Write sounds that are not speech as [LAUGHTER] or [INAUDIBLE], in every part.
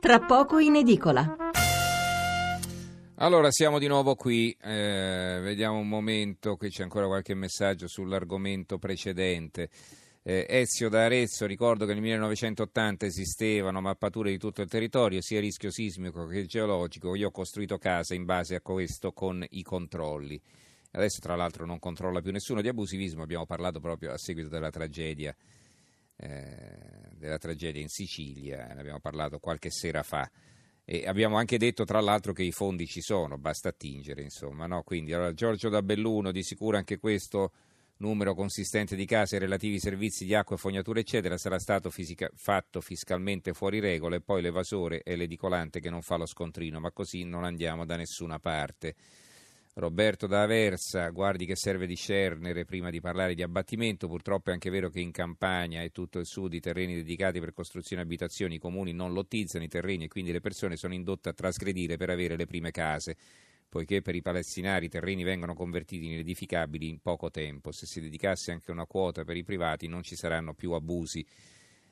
tra poco in edicola. Allora siamo di nuovo qui, eh, vediamo un momento, qui c'è ancora qualche messaggio sull'argomento precedente. Eh, Ezio da Arezzo, ricordo che nel 1980 esistevano mappature di tutto il territorio, sia rischio sismico che geologico. Io ho costruito casa in base a questo con i controlli. Adesso tra l'altro non controlla più nessuno di abusivismo, abbiamo parlato proprio a seguito della tragedia, eh, della tragedia in Sicilia, ne abbiamo parlato qualche sera fa. E abbiamo anche detto tra l'altro che i fondi ci sono, basta attingere, insomma, no? Quindi allora, Giorgio da Belluno, di sicuro anche questo numero consistente di case e relativi servizi di acqua e fognatura eccetera sarà stato fisica- fatto fiscalmente fuori regola e poi l'evasore è l'edicolante che non fa lo scontrino, ma così non andiamo da nessuna parte. Roberto da Aversa, guardi che serve discernere prima di parlare di abbattimento, purtroppo è anche vero che in Campania e tutto il sud i terreni dedicati per costruzione e abitazioni, i comuni non lottizzano i terreni e quindi le persone sono indotte a trasgredire per avere le prime case poiché per i palestinari i terreni vengono convertiti in edificabili in poco tempo. Se si dedicasse anche una quota per i privati non ci saranno più abusi.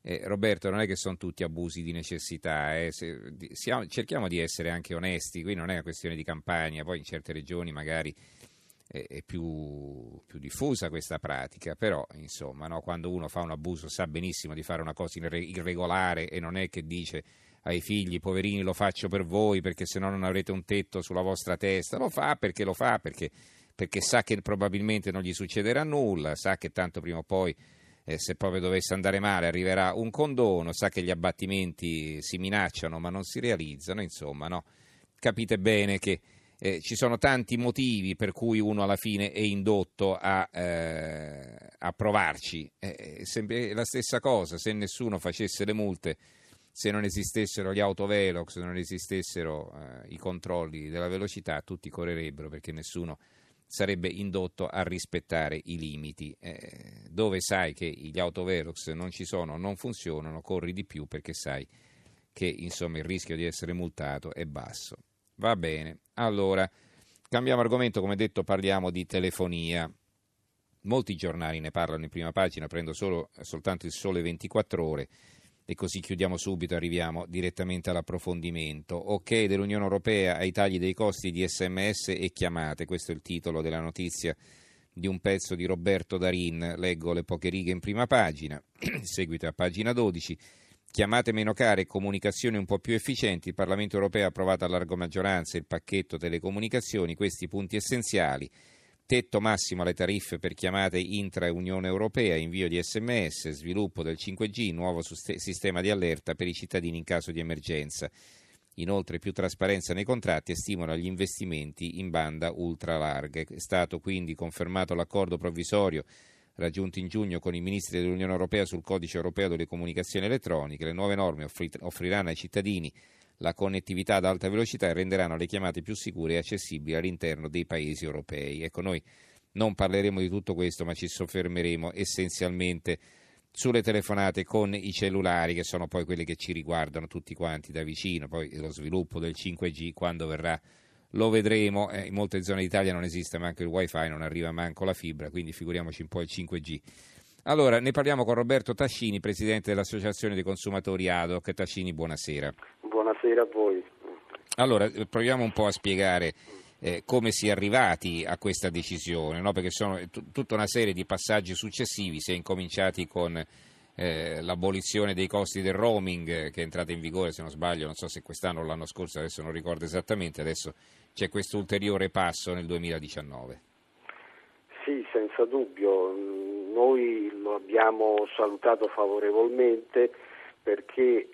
Eh, Roberto, non è che sono tutti abusi di necessità, eh. Se, di, siamo, cerchiamo di essere anche onesti, qui non è una questione di campagna, poi in certe regioni magari è, è più, più, diffusa questa pratica, però insomma no, quando uno fa un abuso sa benissimo di fare una cosa irregolare e non è che dice ai figli, poverini lo faccio per voi perché se no non avrete un tetto sulla vostra testa, lo fa perché lo fa, perché, perché sa che probabilmente non gli succederà nulla, sa che tanto prima o poi eh, se proprio dovesse andare male arriverà un condono, sa che gli abbattimenti si minacciano ma non si realizzano, insomma, no? capite bene che eh, ci sono tanti motivi per cui uno alla fine è indotto a, eh, a provarci. Eh, è la stessa cosa, se nessuno facesse le multe se non esistessero gli autovelox, se non esistessero eh, i controlli della velocità, tutti correrebbero perché nessuno sarebbe indotto a rispettare i limiti. Eh, dove sai che gli autovelox non ci sono, non funzionano, corri di più perché sai che insomma, il rischio di essere multato è basso. Va bene, allora cambiamo argomento, come detto parliamo di telefonia. Molti giornali ne parlano in prima pagina, prendo solo, soltanto il sole 24 ore e così chiudiamo subito, arriviamo direttamente all'approfondimento. Ok dell'Unione Europea ai tagli dei costi di sms e chiamate, questo è il titolo della notizia di un pezzo di Roberto Darin, leggo le poche righe in prima pagina, [CLEARS THROAT] seguito a pagina 12. Chiamate meno care e comunicazioni un po' più efficienti, il Parlamento europeo ha approvato a larga maggioranza il pacchetto telecomunicazioni, questi punti essenziali tetto massimo alle tariffe per chiamate intra-Unione Europea, invio di sms, sviluppo del 5G, nuovo sistema di allerta per i cittadini in caso di emergenza. Inoltre più trasparenza nei contratti e stimola gli investimenti in banda ultralarga. È stato quindi confermato l'accordo provvisorio raggiunto in giugno con i ministri dell'Unione Europea sul codice europeo delle comunicazioni elettroniche. Le nuove norme offriranno ai cittadini la connettività ad alta velocità e renderanno le chiamate più sicure e accessibili all'interno dei paesi europei. Ecco, noi non parleremo di tutto questo, ma ci soffermeremo essenzialmente sulle telefonate con i cellulari, che sono poi quelle che ci riguardano tutti quanti da vicino, poi lo sviluppo del 5G quando verrà lo vedremo, eh, in molte zone d'Italia non esiste manco il wifi, non arriva manco la fibra, quindi figuriamoci un po' il 5G. Allora, ne parliamo con Roberto Tascini, presidente dell'Associazione dei Consumatori ADOC. Tascini, buonasera. Buonasera a voi. Allora, proviamo un po' a spiegare eh, come si è arrivati a questa decisione, no? perché sono t- tutta una serie di passaggi successivi, si è incominciati con eh, l'abolizione dei costi del roaming eh, che è entrata in vigore, se non sbaglio, non so se quest'anno o l'anno scorso, adesso non ricordo esattamente, adesso c'è questo ulteriore passo nel 2019. Sì, senza dubbio, noi lo abbiamo salutato favorevolmente perché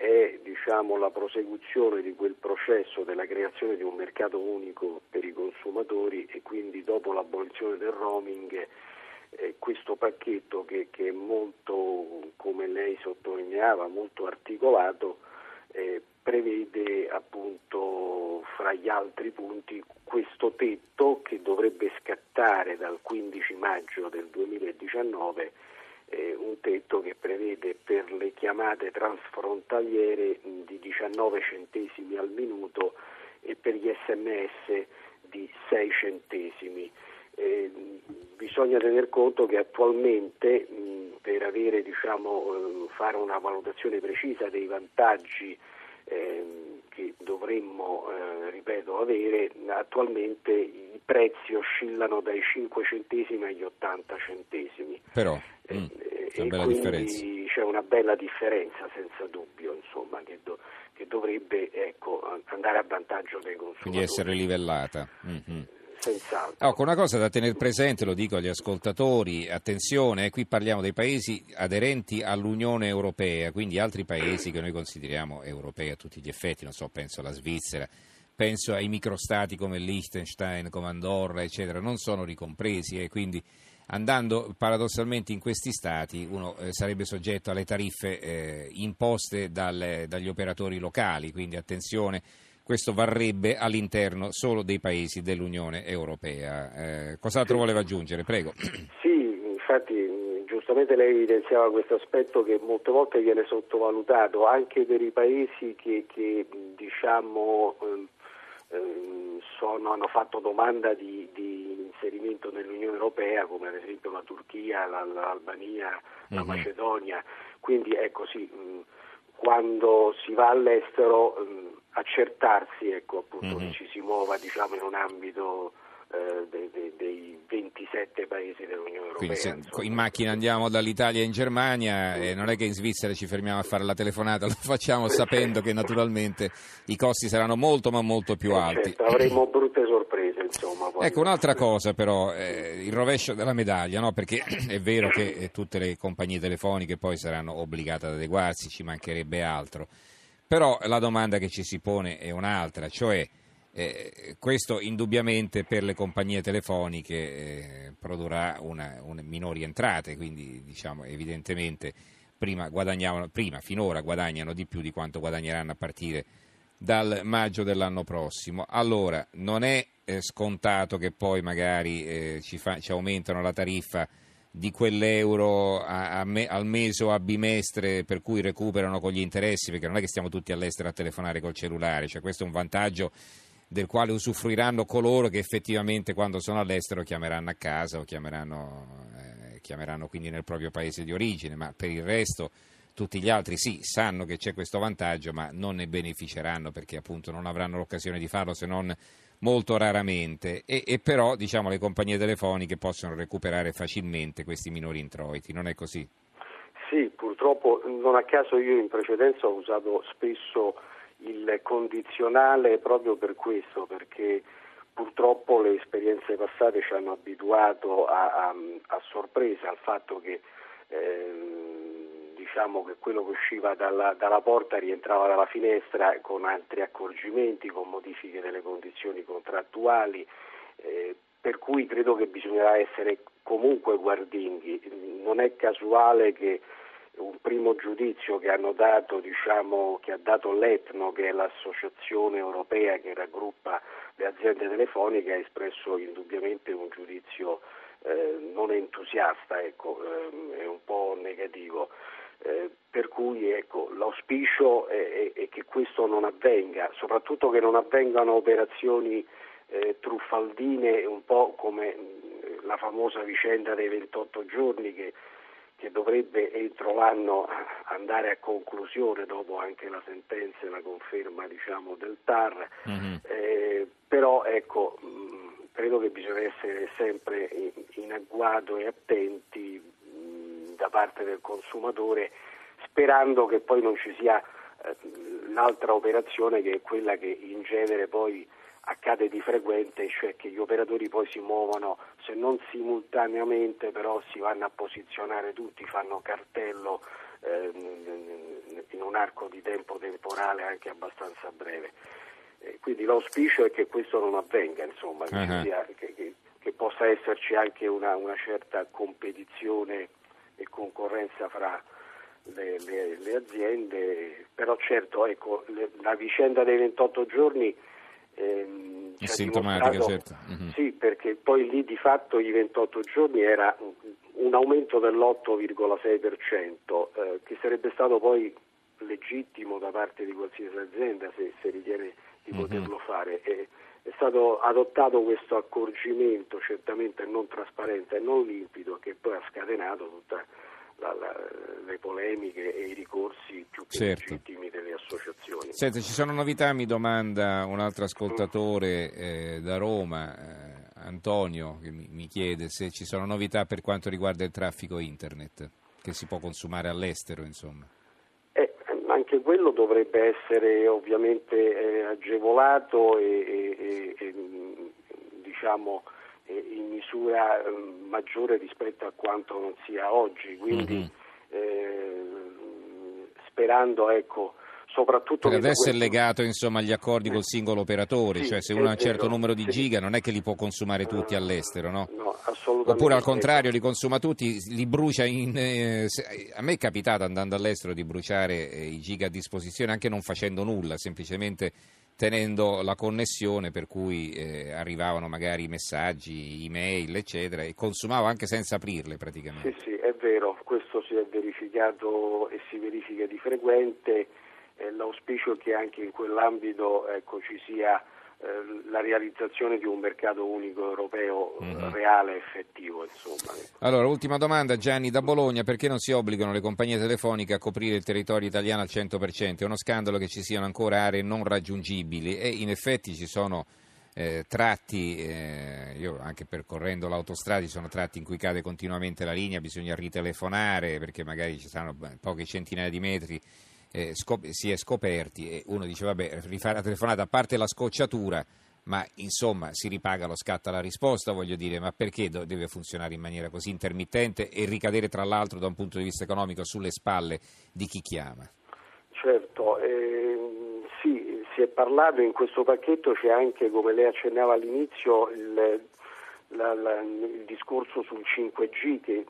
diciamo, la prosecuzione di quel processo della creazione di un mercato unico per i consumatori e quindi dopo l'abolizione del roaming eh, questo pacchetto che, che, è molto, come lei sottolineava, molto articolato, eh, prevede appunto fra gli altri punti questo tetto che dovrebbe scattare dal 15 maggio del 2019 eh, un tetto che prevede per le chiamate transfrontaliere di 19 centesimi al minuto e per gli sms di 6 centesimi. Eh, bisogna tener conto che attualmente mh, per avere, diciamo, eh, fare una valutazione precisa dei vantaggi ehm, che dovremmo, eh, ripeto, avere, attualmente i prezzi oscillano dai 5 centesimi agli 80 centesimi. Però, mm, Eh, c'è una e bella quindi differenza. c'è una bella differenza senza dubbio, insomma, che, do- che dovrebbe ecco, andare a vantaggio dei consumatori. Quindi essere livellata. Mhm. Senz'altro. Ecco, una cosa da tenere presente, lo dico agli ascoltatori, attenzione, eh, qui parliamo dei paesi aderenti all'Unione Europea, quindi altri paesi che noi consideriamo europei a tutti gli effetti, non so, penso alla Svizzera, penso ai microstati come Liechtenstein, come Andorra, eccetera, non sono ricompresi e quindi andando paradossalmente in questi stati uno eh, sarebbe soggetto alle tariffe eh, imposte dal- dagli operatori locali, quindi attenzione questo varrebbe all'interno solo dei paesi dell'Unione Europea. Eh, cos'altro voleva aggiungere? Prego. [CLEARS THROAT] Sì, infatti giustamente lei evidenziava questo aspetto che molte volte viene sottovalutato anche per i paesi che, che, diciamo, ehm, ehm, sono- hanno fatto domanda di, di inserimento nell'Unione Europea come ad esempio la Turchia, la- l'Albania, la Mhm. Macedonia. Quindi ecco sì, mh, quando si va all'estero mh, accertarsi ecco, appunto, Mhm. che ci si muova diciamo, in un ambito eh, dei, dei- dei 27 paesi dell'Unione Europea. Quindi se insomma. in macchina andiamo dall'Italia in Germania e non è che in Svizzera ci fermiamo a fare la telefonata, [LAUGHS] lo facciamo sapendo che naturalmente i costi saranno molto ma molto più Eh, alti. certo, avremo brutte sorprese, insomma. Ecco, un'altra cosa però, eh, il rovescio della medaglia, no? perché [CLEARS THROAT] è vero che eh, tutte le compagnie telefoniche poi saranno obbligate ad adeguarsi, ci mancherebbe altro, però la domanda che ci si pone è un'altra, cioè eh, questo indubbiamente per le compagnie telefoniche eh, produrrà una, una minori entrate, quindi diciamo evidentemente prima, guadagnavano, prima finora guadagnano di più di quanto guadagneranno a partire dal maggio dell'anno prossimo. Allora, non è eh, scontato che poi magari eh, ci, fa- ci aumentano la tariffa di quell'euro a- a me- al mese o a bimestre per cui recuperano con gli interessi, perché non è che stiamo tutti all'estero a telefonare col cellulare, cioè questo è un vantaggio del quale usufruiranno coloro che effettivamente quando sono all'estero chiameranno a casa o chiameranno, eh, chiameranno quindi nel proprio paese di origine, ma per il resto tutti gli altri sì, sanno che c'è questo vantaggio, ma non ne beneficeranno perché appunto non avranno l'occasione di farlo se non molto raramente e, e però diciamo le compagnie telefoniche possono recuperare facilmente questi minori introiti, non è così? Sì, purtroppo non a caso io in precedenza ho usato spesso il condizionale proprio per questo, perché purtroppo le esperienze passate ci hanno abituato a, a- a sorpresa al fatto che ehm, diciamo che quello che usciva dalla, dalla porta rientrava dalla finestra con altri accorgimenti, con modifiche delle condizioni contrattuali, eh, per cui credo che bisognerà essere comunque guardinghi. Non è casuale che un primo giudizio che dato, diciamo, che ha dato l'Etno, che è l'associazione europea che raggruppa le aziende telefoniche, ha espresso indubbiamente un giudizio eh, non entusiasta, ecco, ehm, è un po' negativo. Eh, per cui ecco, l'auspicio è, è- è che questo non avvenga, soprattutto che non avvengano operazioni eh, truffaldine, un po' come mh, la famosa vicenda dei 28 giorni che, che dovrebbe entro l'anno andare a conclusione dopo anche la sentenza e la conferma diciamo, del TAR. Mhm. Eh, però ecco, mh, credo che bisogna essere sempre in, in agguato e attenti da parte del consumatore, sperando che poi non ci sia eh, l'altra operazione che è quella che in genere poi accade di frequente, cioè che gli operatori poi si muovono, se non simultaneamente, però si vanno a posizionare tutti, fanno cartello ehm, in un arco di tempo temporale anche abbastanza breve. Eh, quindi l'auspicio è che questo non avvenga, insomma, che, sia- che- che- che possa esserci anche una, una certa competizione concorrenza fra le, le- le aziende, però certo ecco, le- la vicenda dei 28 giorni ehm, È sintomatica, certo. Mhm. Sì, perché poi lì di fatto i 28 giorni era un- un aumento dell'8,6%, eh, che sarebbe stato poi legittimo da parte di qualsiasi azienda se, se ritiene di Mhm. poterlo fare. E, è stato adottato questo accorgimento certamente non trasparente e non limpido che poi ha scatenato tutte le polemiche e i ricorsi più che Certo. legittimi delle associazioni. Senta, ci sono novità, mi domanda un altro ascoltatore eh, da Roma, eh, Antonio, che mi, mi chiede se ci sono novità per quanto riguarda il traffico internet, che si può consumare all'estero, insomma. Eh, anche quello dovrebbe essere ovviamente eh, agevolato e, e, e diciamo eh, in misura eh, maggiore rispetto a quanto non sia oggi, quindi mm-hmm. sperando ecco, soprattutto per adesso questo... è legato insomma, agli accordi col singolo operatore, sì, cioè se uno ha un certo numero di giga non è che li può consumare tutti all'estero, no? no assolutamente. Oppure al contrario li consuma tutti, li brucia in... Eh, a me è capitato andando all'estero di bruciare eh, i giga a disposizione anche non facendo nulla, semplicemente tenendo la connessione per cui eh, arrivavano magari messaggi, email, eccetera, e consumavo anche senza aprirle praticamente. Sì, sì, è vero, questo si è verificato e si verifica di frequente eh, l'auspicio è che anche in quell'ambito ecco, ci sia eh, la realizzazione di un mercato unico europeo mm-hmm. reale e effettivo. Insomma. Allora, ultima domanda Gianni da Bologna, perché non si obbligano le compagnie telefoniche a coprire il territorio italiano al 100%? È uno scandalo che ci siano ancora aree non raggiungibili e in effetti ci sono eh, tratti, eh, io anche percorrendo l'autostrada ci sono tratti in cui cade continuamente la linea, bisogna ritelefonare perché magari ci saranno poche centinaia di metri eh, scop- si è scoperti e uno dice vabbè rifare la telefonata a parte la scocciatura ma insomma si ripaga lo scatto alla risposta voglio dire ma perché do- deve funzionare in maniera così intermittente e ricadere tra l'altro da un punto di vista economico sulle spalle di chi chiama? Certo, ehm, sì, si è parlato in questo pacchetto, c'è anche come lei accennava all'inizio il, la, la, il discorso sul 5G che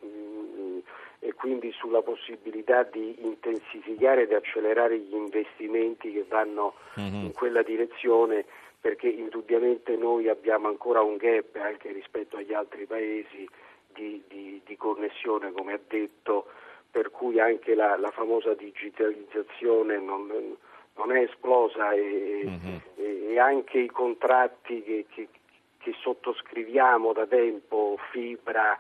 e quindi sulla possibilità di intensificare ed accelerare gli investimenti che vanno mm-hmm. in quella direzione perché indubbiamente noi abbiamo ancora un gap anche rispetto agli altri paesi di, di, di connessione, come ha detto, per cui anche la, la famosa digitalizzazione non, non, è esplosa e, mm-hmm. e, e, anche i contratti che, che, che sottoscriviamo da tempo, fibra,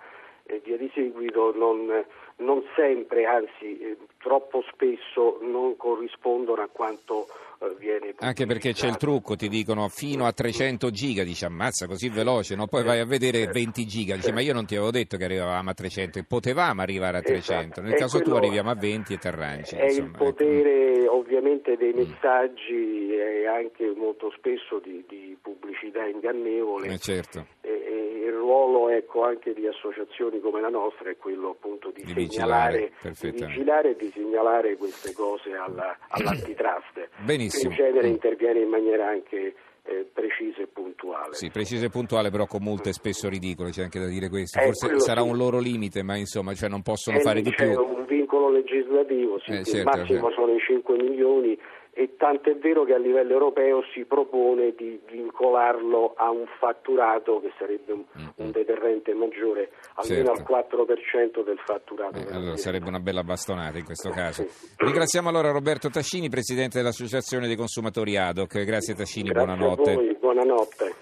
via di seguito non, non sempre, anzi eh, troppo spesso non corrispondono a quanto eh, viene Anche perché c'è il trucco, ti dicono fino a 300 giga, dici ammazza così veloce, no? poi vai a vedere 20 giga, dici ma io non ti avevo detto che arrivavamo a 300 e potevamo arrivare a 300, esatto. nel caso tu arriviamo a 20 e ti arrangi. È insomma, il ecco. potere ecco. ovviamente dei mm. messaggi mm. e anche molto spesso di, di pubblicità ingannevole. Eh certo ruolo ecco, anche di associazioni come la nostra è quello appunto di, di segnalare, vigilare, di vigilare e di segnalare queste cose alla, all'antitrust. [CLEARS THROAT] Benissimo. in genere interviene in maniera anche eh, precisa e puntuale. Sì, precisa e puntuale, però con multe spesso ridicole, c'è anche da dire questo. Eh, Forse sarà sì. un loro limite, ma insomma, cioè non possono eh, fare di più. Vincolo legislativo, sì, eh, certo, il massimo certo. sono i 5 milioni e tanto è vero che a livello europeo si propone di vincolarlo a un fatturato che sarebbe un, un deterrente maggiore, almeno certo. al 4% del fatturato. Eh, allora sarebbe una bella bastonata in questo caso. Sì. Ringraziamo allora Roberto Tascini, Presidente dell'Associazione dei Consumatori ADOC. Grazie Tascini, Grazie buonanotte. buonanotte.